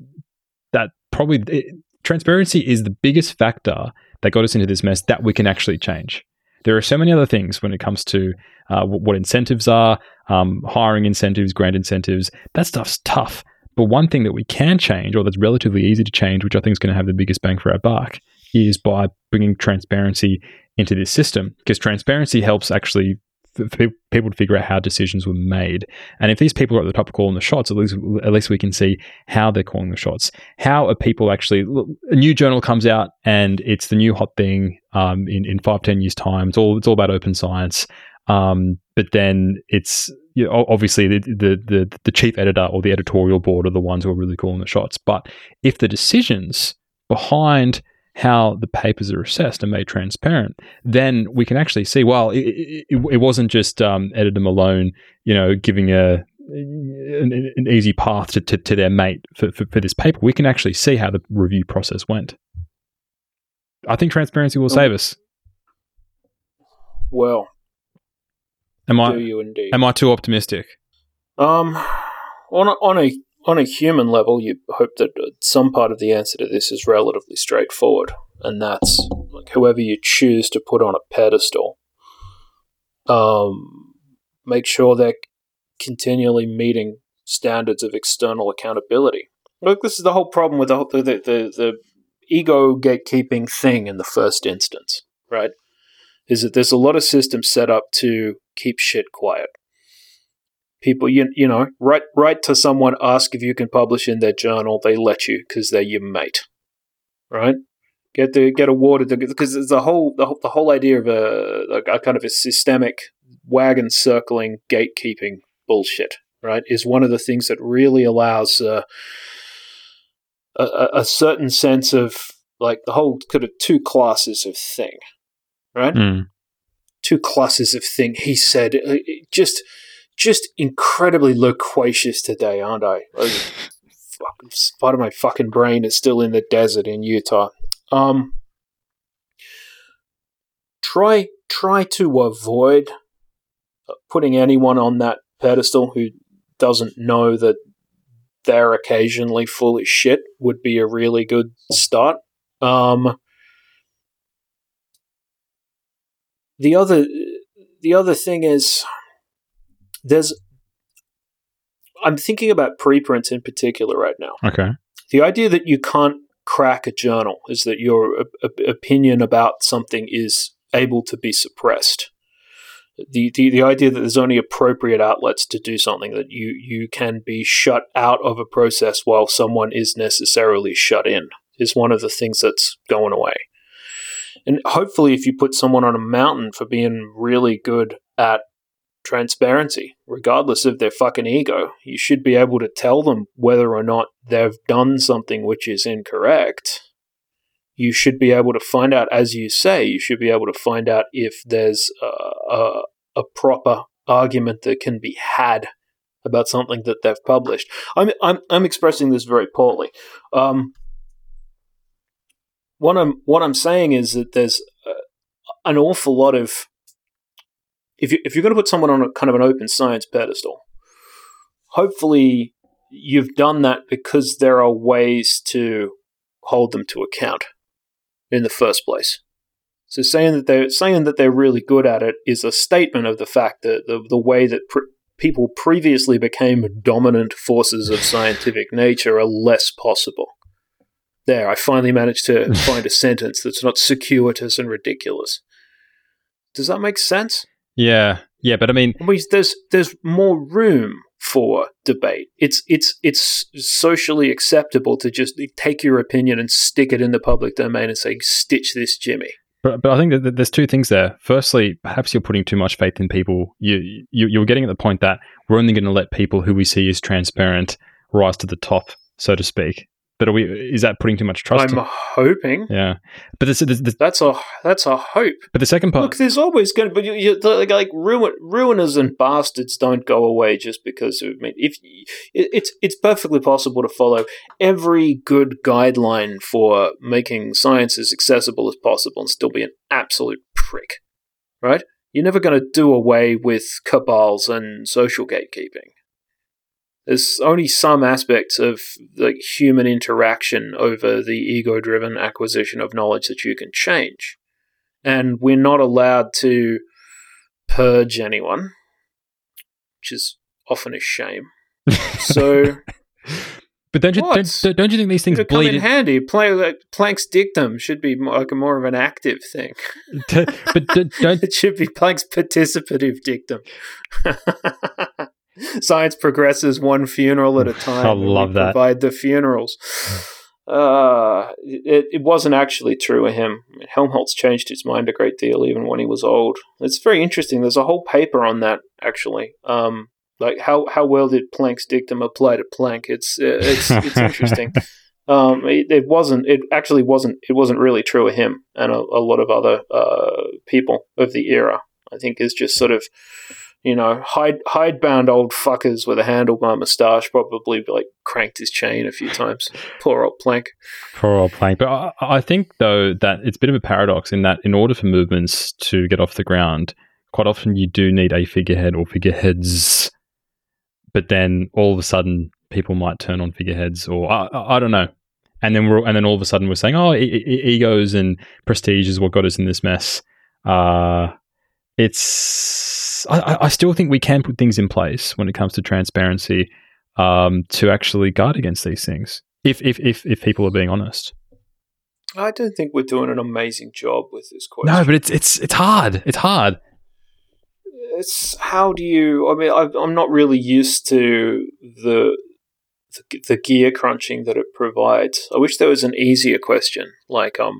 that probably it, transparency is the biggest factor that got us into this mess that we can actually change. There are so many other things when it comes to uh, what, incentives are, um, hiring incentives, grant incentives. That stuff's tough. But one thing that we can change, or that's relatively easy to change, which I think is going to have the biggest bang for our buck, is by bringing transparency into this system. Because transparency helps actually for people to figure out how decisions were made. And if these people are at the top of calling the shots, at least at least we can see how they're calling the shots. How are people actually? A new journal comes out and it's the new hot thing um, in in five ten years time. It's all it's all about open science. Um, but then it's you know, obviously the, the the the chief editor or the editorial board are the ones who are really calling the shots. But if the decisions behind how the papers are assessed and made transparent, then we can actually see. Well, it, it, it wasn't just um, editor Malone, you know, giving a an, an easy path to, to, to their mate for, for, for this paper. We can actually see how the review process went. I think transparency will save us. Well, Am do I you indeed? am I too optimistic? Um, on a, on a on a human level, you hope that uh, some part of the answer to this is relatively straightforward, and that's like whoever you choose to put on a pedestal. Um, make sure they're continually meeting standards of external accountability. Look, this is the whole problem with the whole, the, the the ego gatekeeping thing in the first instance, right? Is that there's a lot of systems set up to keep shit quiet. People you, you know write write to someone ask if you can publish in their journal they let you because they're your mate right? Get the get awarded because the whole the, whole- the whole idea of a, a, a kind of a systemic wagon circling gatekeeping bullshit right is one of the things that really allows uh, a, a certain sense of like the whole kind of two classes of thing right Mm. two classes of thing. He said, uh, just, just incredibly loquacious today, aren't I? Fucking part of my fucking brain is still in the desert in Utah. Um, try, try to avoid putting anyone on that pedestal who doesn't know that they're occasionally full of shit. Would be a really good start. Um, the other the other thing is there's I'm thinking about preprints in particular right now. Okay. The idea that you can't crack a journal is that your op- op- opinion about something is able to be suppressed. The, the the idea that there's only appropriate outlets to do something that you you can be shut out of a process while someone is necessarily shut in is one of the things that's going away. And hopefully, if you put someone on a mountain for being really good at transparency, regardless of their fucking ego, you should be able to tell them whether or not they've done something which is incorrect. You should be able to find out, as you say, you should be able to find out if there's a, a, a proper argument that can be had about something that they've published. I'm, I'm, I'm expressing this very poorly. Um, what I'm what I'm saying is that there's uh, an awful lot of if you if you're going to put someone on a kind of an open science pedestal, hopefully you've done that because there are ways to hold them to account in the first place. So saying that they're saying that they're really good at it is a statement of the fact that the the way that people previously became dominant forces of scientific nature are less possible. There, I finally managed to find a sentence that's not circuitous and ridiculous. Does that make sense? Yeah. Yeah. But I mean, I mean, there's there's more room for debate. It's it's it's socially acceptable to just take your opinion and stick it in the public domain and say, "Stitch this, Jimmy." But, but I think that there's two things there. Firstly, perhaps you're putting too much faith in people. You, you you're getting at the point that we're only going to let people who we see as transparent rise to the top, so to speak. But are we? Is that putting too much trust? I'm in- hoping. yeah, but this, this, this, That's a that's a hope. but the second part. Look, there's always going to be you, you, like, like ruin, ruiners and bastards don't go away just because of, I mean, if it, it's it's perfectly possible to follow every good guideline for making science as accessible as possible and still be an absolute prick, right? You're never going to do away with cabals and social gatekeeping. There's only some aspects of like human interaction over the ego-driven acquisition of knowledge that you can change and we're not allowed to purge anyone, which is often a shame. So, but don't you don't, don't you think these things bleed? in handy. Play, like, Planck's dictum should be more, like a more of an active thing. but d- don't It should be Planck's participative dictum. Science progresses one funeral at a time. I love that. Provide the funerals. Uh, it, it wasn't actually true of him. Helmholtz changed his mind a great deal even when he was old. It's very interesting. There's a whole paper on that actually. Um, like how, how well did Planck's dictum apply to Planck? It's uh, it's it's interesting. Um, it, it wasn't. It actually wasn't. It wasn't really true of him and a, a lot of other uh, people of the era. I think is just sort of, you know, hide hidebound old fuckers with a handlebar moustache probably like cranked his chain a few times. Poor old Planck. Poor old Planck. But I, I think, though, that it's a bit of a paradox in that in order for movements to get off the ground, quite often you do need a figurehead or figureheads. But then all of a sudden, people might turn on figureheads, or I, I, I don't know. And then we're and then all of a sudden we're saying, oh, e- e- egos and prestige is what got us in this mess. Uh, it's I, I- still think we can put things in place when it comes to transparency um, to actually guard against these things. If if if if people are being honest. I don't think we're doing an amazing job with this question. No, but it's it's it's hard. It's hard. it's how do you? I mean, I, I'm not really used to the, the the gear crunching that it provides. I wish there was an easier question, like um,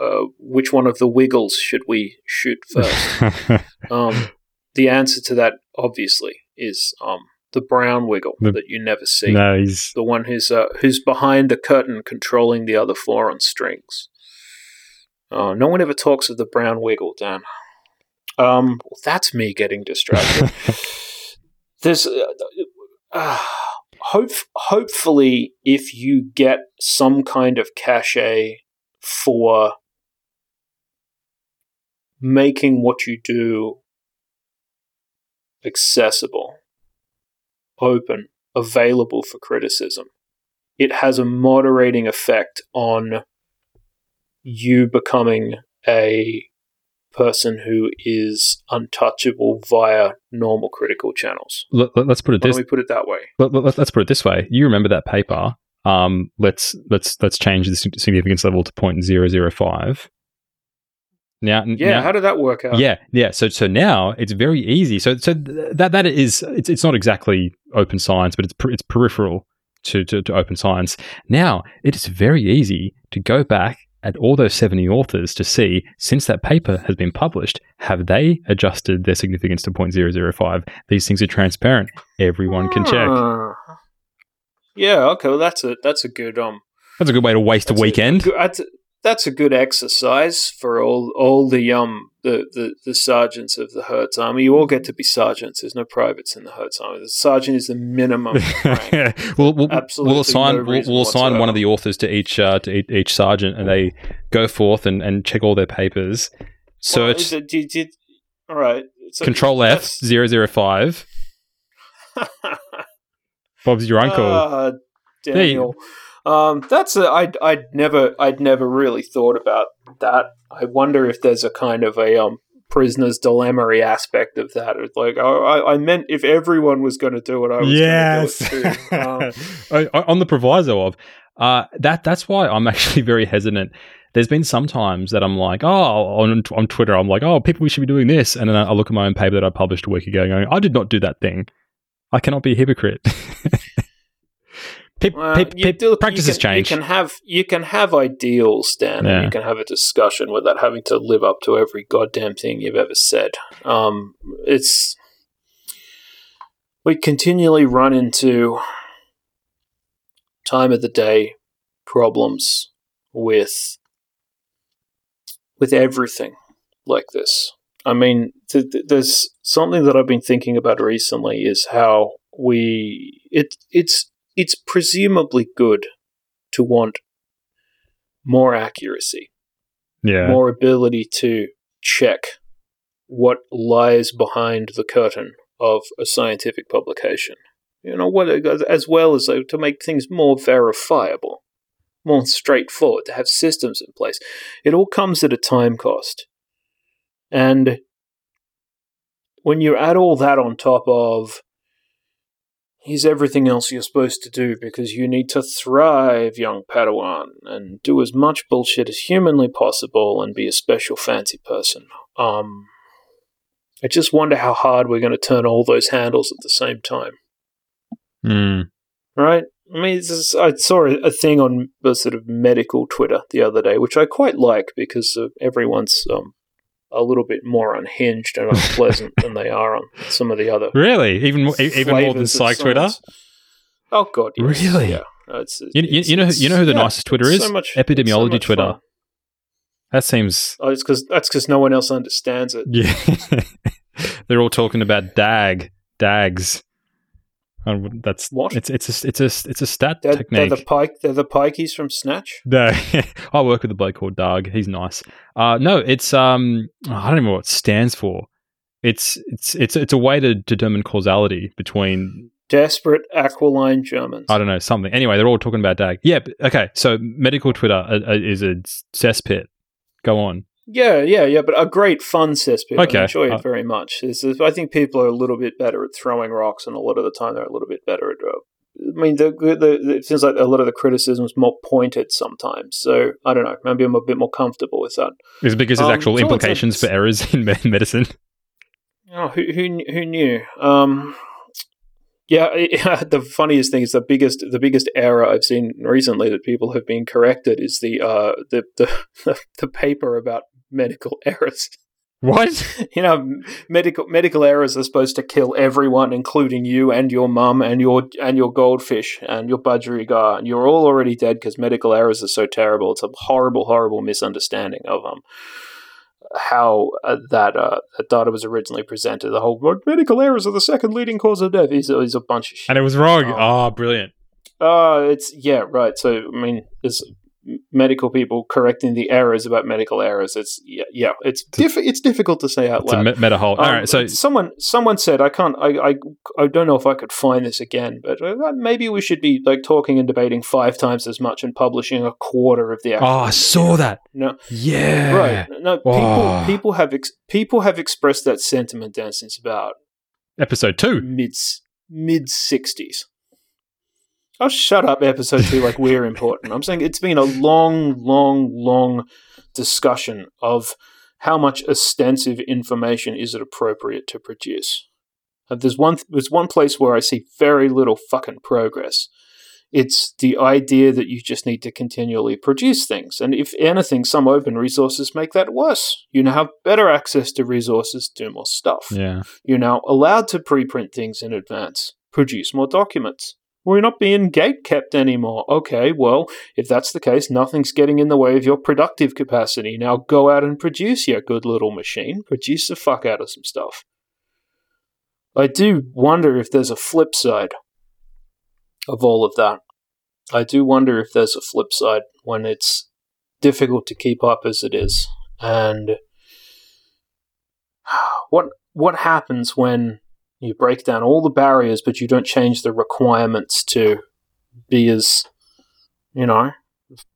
uh, which one of the wiggles should we shoot first? um, the answer to that obviously is um the brown wiggle The- that you never see. no, he's The one who's uh, who's behind the curtain, controlling the other four on strings. Oh, no one ever talks of the brown wiggle, Dan. Um, well, that's me getting distracted. There's, uh, uh, hope, hopefully, if you get some kind of cachet for making what you do accessible, open, available for criticism, it has a moderating effect on you becoming a person who is untouchable via normal critical channels. let, us put it Why this we put it that way? let, let, us put it this way. You remember that paper? Um, let's let's let's change the significance level to 0.005. Now, Yeah, now, how did that work out? yeah, yeah. So so now it's very easy. So so th- that that is it's it's not exactly open science, but it's per, it's peripheral to, to to open science. Now it is very easy to go back at all those 70 authors to see since that paper has been published, have they adjusted their significance to 0.005? These things are transparent. Everyone can check. Ah. Yeah, okay, well that's a that's a good um That's a good way to waste a weekend. good- that's, a, that's a good exercise for all all the um the, the, the sergeants of the Hertz Army. You all get to be sergeants. There's no privates in the Hertz Army. The sergeant is the minimum rank. we'll, we'll, Absolutely we'll assign no we'll, we'll assign one of the authors to each uh, to each, each sergeant, and they go forth and, and check all their papers. Search Well, did, did, all right. So Control F that's- 005. Bob's your uncle. You- Daniel. Um, that's a, I'd, I'd never, I'd never really thought about that. I wonder if there's a kind of a um prisoner's dilemma aspect of that. It's like, I, I meant if everyone was going to do it, I was yes. going to do it too. Um, on the proviso of uh, that, that's why I'm actually very hesitant. There's been some times that I'm like, oh, on, on Twitter, I'm like, oh, people, we should be doing this, and then I I look at my own paper that I published a week ago, going, I did not do that thing. I cannot be a hypocrite. Pip, Well, you pip, do- practices you can, change. You can have you can have ideals, Dan, Yeah. you can have a discussion without having to live up to every goddamn thing you've ever said. Um, it's we continually run into time of the day problems with with everything like this. I mean, th- th- there's something that I've been thinking about recently is how we it it's it's presumably good to want more accuracy, yeah. more ability to check what lies behind the curtain of a scientific publication. You know, what as well as to make things more verifiable, more straightforward, to have systems in place. It all comes at a time cost. And when you add all that on top of here's everything else you're supposed to do because you need to thrive, young Padawan, and do as much bullshit as humanly possible and be a special fancy person. Um, I just wonder how hard we're going to turn all those handles at the same time, Mm. right? I mean, this is, I saw a, thing on the sort of medical Twitter the other day, which I quite like because uh, everyone's um, a little bit more unhinged and unpleasant than they are on some of the other Really? Even more, even more than Psych Twitter? Oh god, yes. Really? Yeah. It's, You, you, it's- you know you know who the yeah, nicest Twitter is? so much- it's so Epidemiology much Twitter. fun. That seems Oh, it's because that's because no one else understands it. yeah. They're all talking about DAG DAGs. Um, that's What? It's it's a it's a it's a stat They're, they're the pike. They're the pikeys from Snatch. No, I work with a bloke called Doug. He's nice. Uh, no, it's um, I don't even know what it stands for. It's it's it's it's a way to determine causality between Desperate Aquiline Germans. I don't know something. Anyway, they're all talking about DAG. Yeah. Okay. So medical Twitter uh, uh, is a cesspit. Go on. Yeah, yeah, yeah, but a great fun cesspit. Okay. I enjoy it Uh, very much. It's, I think people are a little bit better at throwing rocks, and a lot of the time they're a little bit better at. Uh, I mean, the, the, the, it seems like a lot of the criticism is more pointed sometimes. So I don't know. Maybe I'm a bit more comfortable with that. Is it because there's Um, actual implications for errors in medicine? Oh, who who who knew? Um, yeah, it, the funniest thing is the biggest the biggest error I've seen recently that people have been corrected is the uh the the the paper about medical errors. What? You know, medical medical errors are supposed to kill everyone, including you and your mum and your and your goldfish and your budgerigar. And you're all already dead because medical errors are so terrible. It's a horrible, horrible misunderstanding of um how uh, that uh, that data was originally presented. The whole medical errors are the second leading cause of death is, is a bunch of shit. And it was wrong. Oh. Oh, brilliant. Uh, it's yeah, right. So I mean, there's medical people correcting the errors about medical errors. It's yeah, yeah. It's diff- It's difficult to say out It's a loud. me- meta hole. All Um, right. So someone someone said I can't I, I I don't know if I could find this again, but uh, maybe we should be like talking and debating five times as much and publishing a quarter of the. oh, I saw that. No, Yeah. right? No, people Oh. people have ex- people have expressed that sentiment Dan since about Episode two. mid mid sixties. Oh, shut up, episode two. Like we're important. I'm saying it's been a long, long, long discussion of how much ostensive information is it appropriate to produce. Uh, there's one. There's one place where I see very little fucking progress. It's the idea that you just need to continually produce things, and if anything, some open resources make that worse. You now have better access to resources, do more stuff. Yeah. You're now allowed to preprint things in advance, produce more documents. We're not being gate kept anymore. Okay, well, if that's the case, nothing's getting in the way of your productive capacity. Now go out and produce your good little machine. Produce the fuck out of some stuff. I do wonder if there's a flip side of all of that. I do wonder if there's a flip side when it's difficult to keep up as it is. And what what happens when you break down all the barriers but you don't change the requirements to be as you know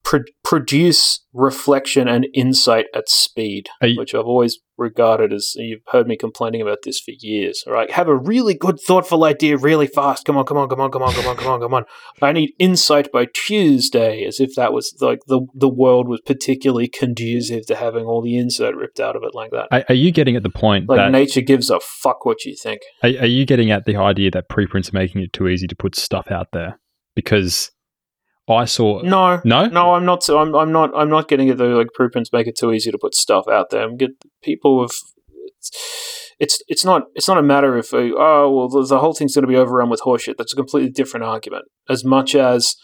pr- produce reflection and insight at speed, you- which I've always regarded as you've heard me complaining about this for years. All right, have a really good, thoughtful idea really fast. Come on, come on, come on, come on, come on, come on, come on. I need insight by Tuesday, as if that was like the the world was particularly conducive to having all the insight ripped out of it like that. Are, are you getting at the point Like that nature gives a fuck what you think. Are, are you getting at the idea that preprints are making it too easy to put stuff out there? Because I saw No, no, No, I'm not. I'm, I'm not. I'm not getting it though. Like preprints make it too easy to put stuff out there. I'm get people with. It's, it's it's not it's not a matter of uh, oh well the, the whole thing's going to be overrun with horseshit. That's a completely different argument. As much as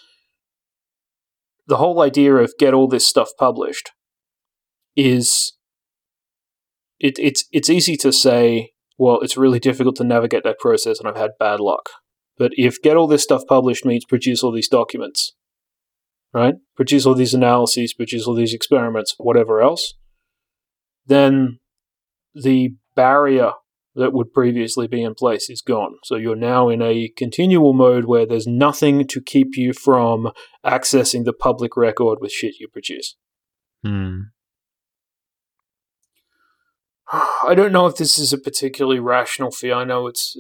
the whole idea of get all this stuff published is it, it's it's easy to say well it's really difficult to navigate that process and I've had bad luck. But if get all this stuff published means produce all these documents, right? Produce all these analyses, produce all these experiments, whatever else, then the barrier that would previously be in place is gone. So you're now in a continual mode where there's nothing to keep you from accessing the public record with shit you produce. Hmm. I don't know if this is a particularly rational fear. I know it's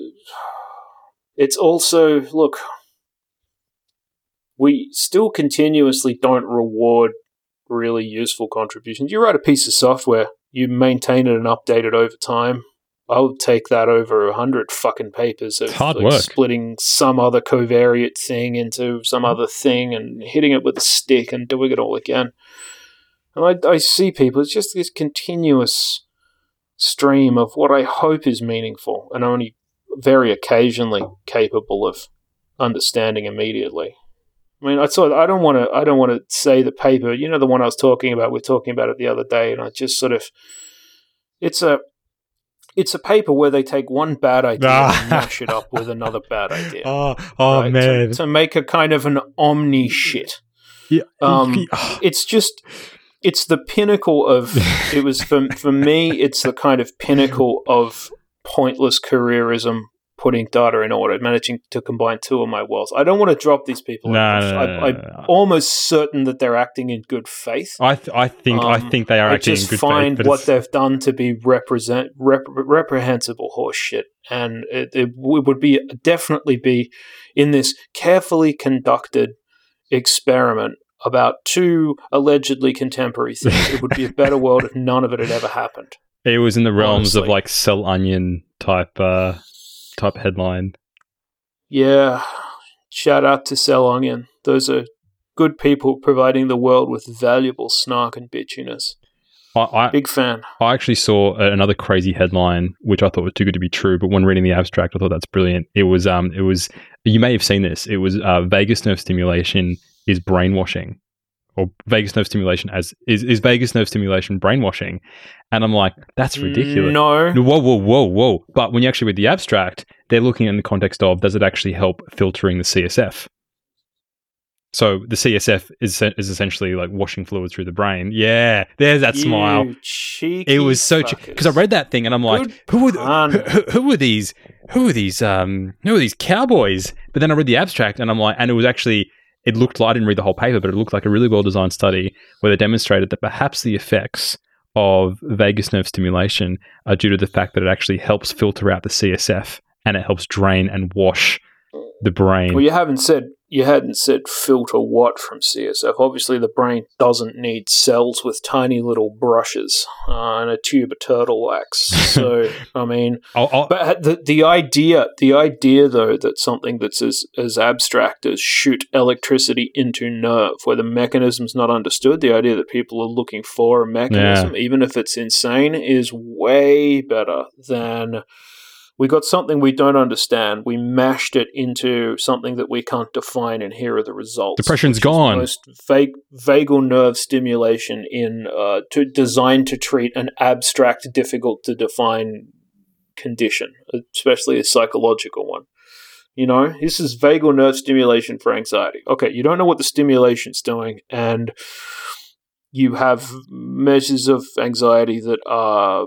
it's also look we still continuously don't reward really useful contributions. You write a piece of software, you maintain it and update it over time. I would take that over a hundred fucking papers of hard like, work. splitting some other covariate thing into some mm-hmm. other thing and hitting it with a stick and doing it all again. And I, I see people, it's just this continuous stream of what I hope is meaningful and only very occasionally capable of understanding immediately. I mean, I sort of, I don't want to I don't want to say the paper. You know, the one I was talking about. We are talking about it the other day, and I just sort of it's a it's a paper where they take one bad idea and mash it up with another bad idea. Oh, oh right? man. to, to make a kind of an omni shit. Yeah, Um, oh, It's just it's the pinnacle of it was for for me. It's the kind of pinnacle of pointless careerism. Putting data in order, managing to combine two of my worlds. I don't want to drop these people. no, I, no, no, I, I'm no. almost certain that they're acting in good faith. I, th- I think I Um, think they are I acting in good find faith. find what it's- they've done to be represent rep- reprehensible horseshit, and it, it would be definitely be in this carefully conducted experiment about two allegedly contemporary things. it would be a better world if none of it had ever happened. It was in the realms of like Cell Onion type uh type headline. Yeah, shout out to Onion. Those are good people providing the world with valuable snark and bitchiness. I, I, Big fan. I actually saw another crazy headline, which I thought was too good to be true. But when reading the abstract, I thought that's brilliant. It was, um, it was. You may have seen this. It was uh, vagus nerve stimulation is brainwashing, or vagus nerve stimulation as is is vagus nerve stimulation brainwashing, and I'm like, that's ridiculous. No. Whoa, whoa, whoa, whoa! But when you actually read the abstract, they're looking in the context of does it actually help filtering the CSF? So the CSF is is essentially like washing fluid through the brain. Yeah, there's that smile. You cheeky It was so because I read that thing and I'm like, Good who are the, who, who are these? Who are these? Um, who are these cowboys? But then I read the abstract and I'm like, and it was actually it looked like I didn't read the whole paper, but it looked like a really well designed study where they demonstrated that perhaps the effects of vagus nerve stimulation are due to the fact that it actually helps filter out the CSF and it helps drain and wash the brain. Well, you haven't said you hadn't said filter what from CSF. Obviously, the brain doesn't need cells with tiny little brushes uh, and a tube of turtle wax. So, I mean, I'll- I'll- but the the idea, the idea though, that something that's as as abstract as shoot electricity into nerve, where the mechanism's not understood, the idea that people are looking for a mechanism, even if it's insane, is way better than we got something we don't understand. We mashed it into something that we can't define, and here are the results. Depression's gone. Most vague, vagal nerve stimulation in uh, to designed to treat an abstract, difficult to define condition, especially a psychological one. You know, this is vagal nerve stimulation for anxiety. Okay, you don't know what the stimulation's doing, and you have measures of anxiety that are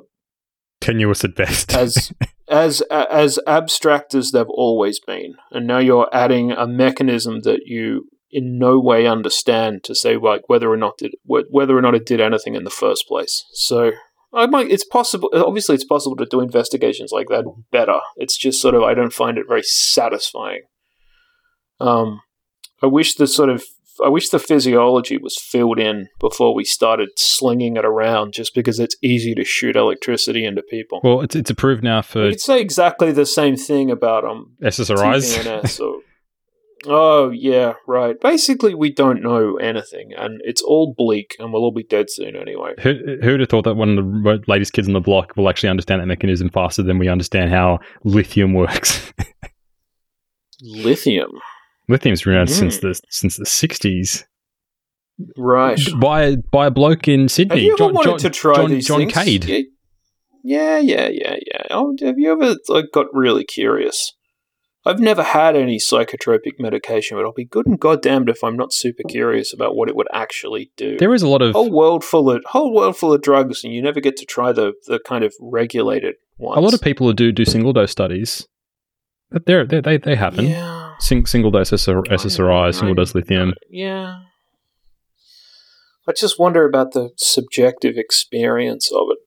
tenuous at best. as as as abstract as they've always been, and now you're adding a mechanism that you in no way understand to say like whether or not did whether or not it did anything in the first place. So I might. It's possible. Obviously, it's possible to do investigations like that better. It's just sort of I don't find it very satisfying. Um, I wish the sort of I wish the physiology was filled in before we started slinging it around, just because it's easy to shoot electricity into people. Well, it's it's approved now for. You could say exactly the same thing about um SSRIs. or, oh yeah, right. Basically, we don't know anything, and it's all bleak, and we'll all be dead soon anyway. Who who would have thought that one of the latest kids on the block will actually understand that mechanism faster than we understand how lithium works? lithium. Lithium's been around mm. since the since the sixties. Right. By by a bloke in Sydney. Have you ever John, wanted John, to try John, these John things? Cade. Yeah, yeah, yeah, yeah. Oh, have you ever like got really curious? I've never had any psychotropic medication, but I'll be good and goddamned if I'm not super curious about what it would actually do. There is a lot of whole world full of whole world full of drugs, and you never get to try the the kind of regulated ones. A lot of people do do single dose studies, but they they they happen. Yeah. Sing, single dose SSRI, single dose lithium. Yeah. I just wonder about the subjective experience of it.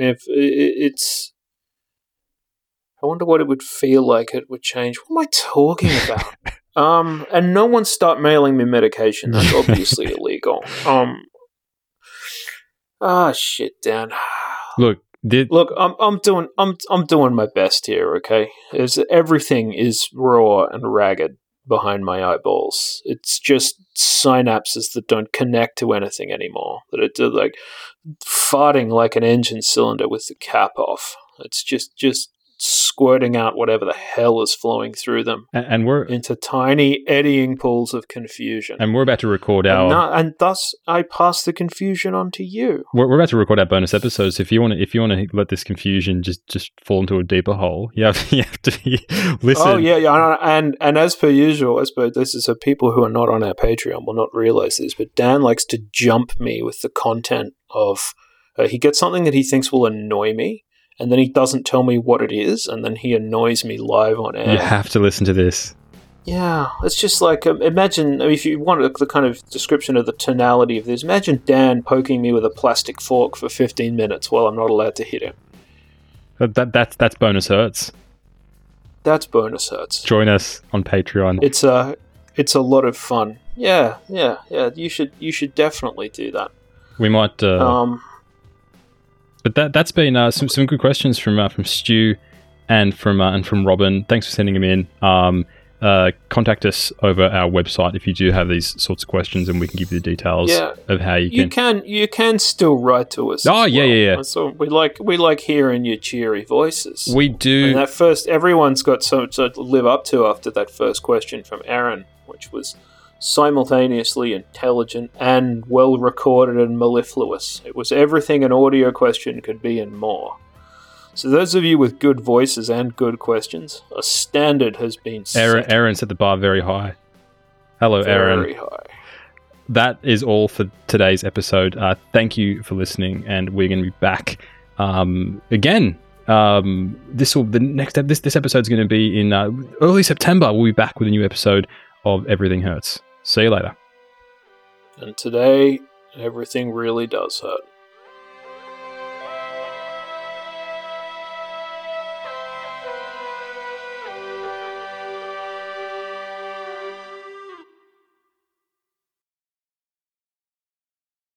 If it's, I wonder what it would feel like. It would change. What am I talking about? um, and no one start mailing me medication. That's obviously illegal. Um, ah, shit, Dan. Look, did look? I'm I'm doing I'm I'm doing my best here. Okay, is everything is raw and ragged behind my eyeballs. It's just synapses that don't connect to anything anymore. That are like farting like an engine cylinder with the cap off. It's just just squirting out whatever the hell is flowing through them, and, and we're into tiny eddying pools of confusion. And we're about to record our, and, not, and thus I pass the confusion on to you. We're, we're about to record our bonus episodes. If you want to, if you want to let this confusion just just fall into a deeper hole, you have you have to listen. Oh yeah, yeah, and and as per usual, as per this is so people who are not on our Patreon will not realize this, but Dan likes to jump me with the content of. Uh, he gets something that he thinks will annoy me, and then he doesn't tell me what it is, and then he annoys me live on air. You have to listen to this. Yeah, it's just like um, imagine I mean, if you want the kind of description of the tonality of this. Imagine Dan poking me with a plastic fork for 15 minutes while I'm not allowed to hit him. That, that that's that's bonus Hertz. That's bonus Hertz. Join us on Patreon. It's a it's a lot of fun. Yeah, yeah, yeah. You should you should definitely do that. We might. Uh, um, but that that's been uh, some some good questions from uh, from Stu and from uh, and from Robin. Thanks for sending them in. Um, uh, contact us over our website if you do have these sorts of questions, and we can give you the details yeah, of how you, can. you can. You can still write to us. Oh yeah, well. yeah, yeah. So we like we like hearing your cheery voices. We do. And that first, everyone's got so to live up to after that first question from Aaron, which was simultaneously intelligent and well recorded and mellifluous. It was everything an audio question could be and more. So, those of you with good voices and good questions, a standard has been set. Aaron, Aaron set the bar very high. Hello, very Aaron. Very high. That is all for today's episode. Uh, thank you for listening, and we're going to be back um, again. Um, this will the next this this episode is going to be in uh, early September. We'll be back with a new episode of Everything Hertz. See you later. And today, everything really does hurt.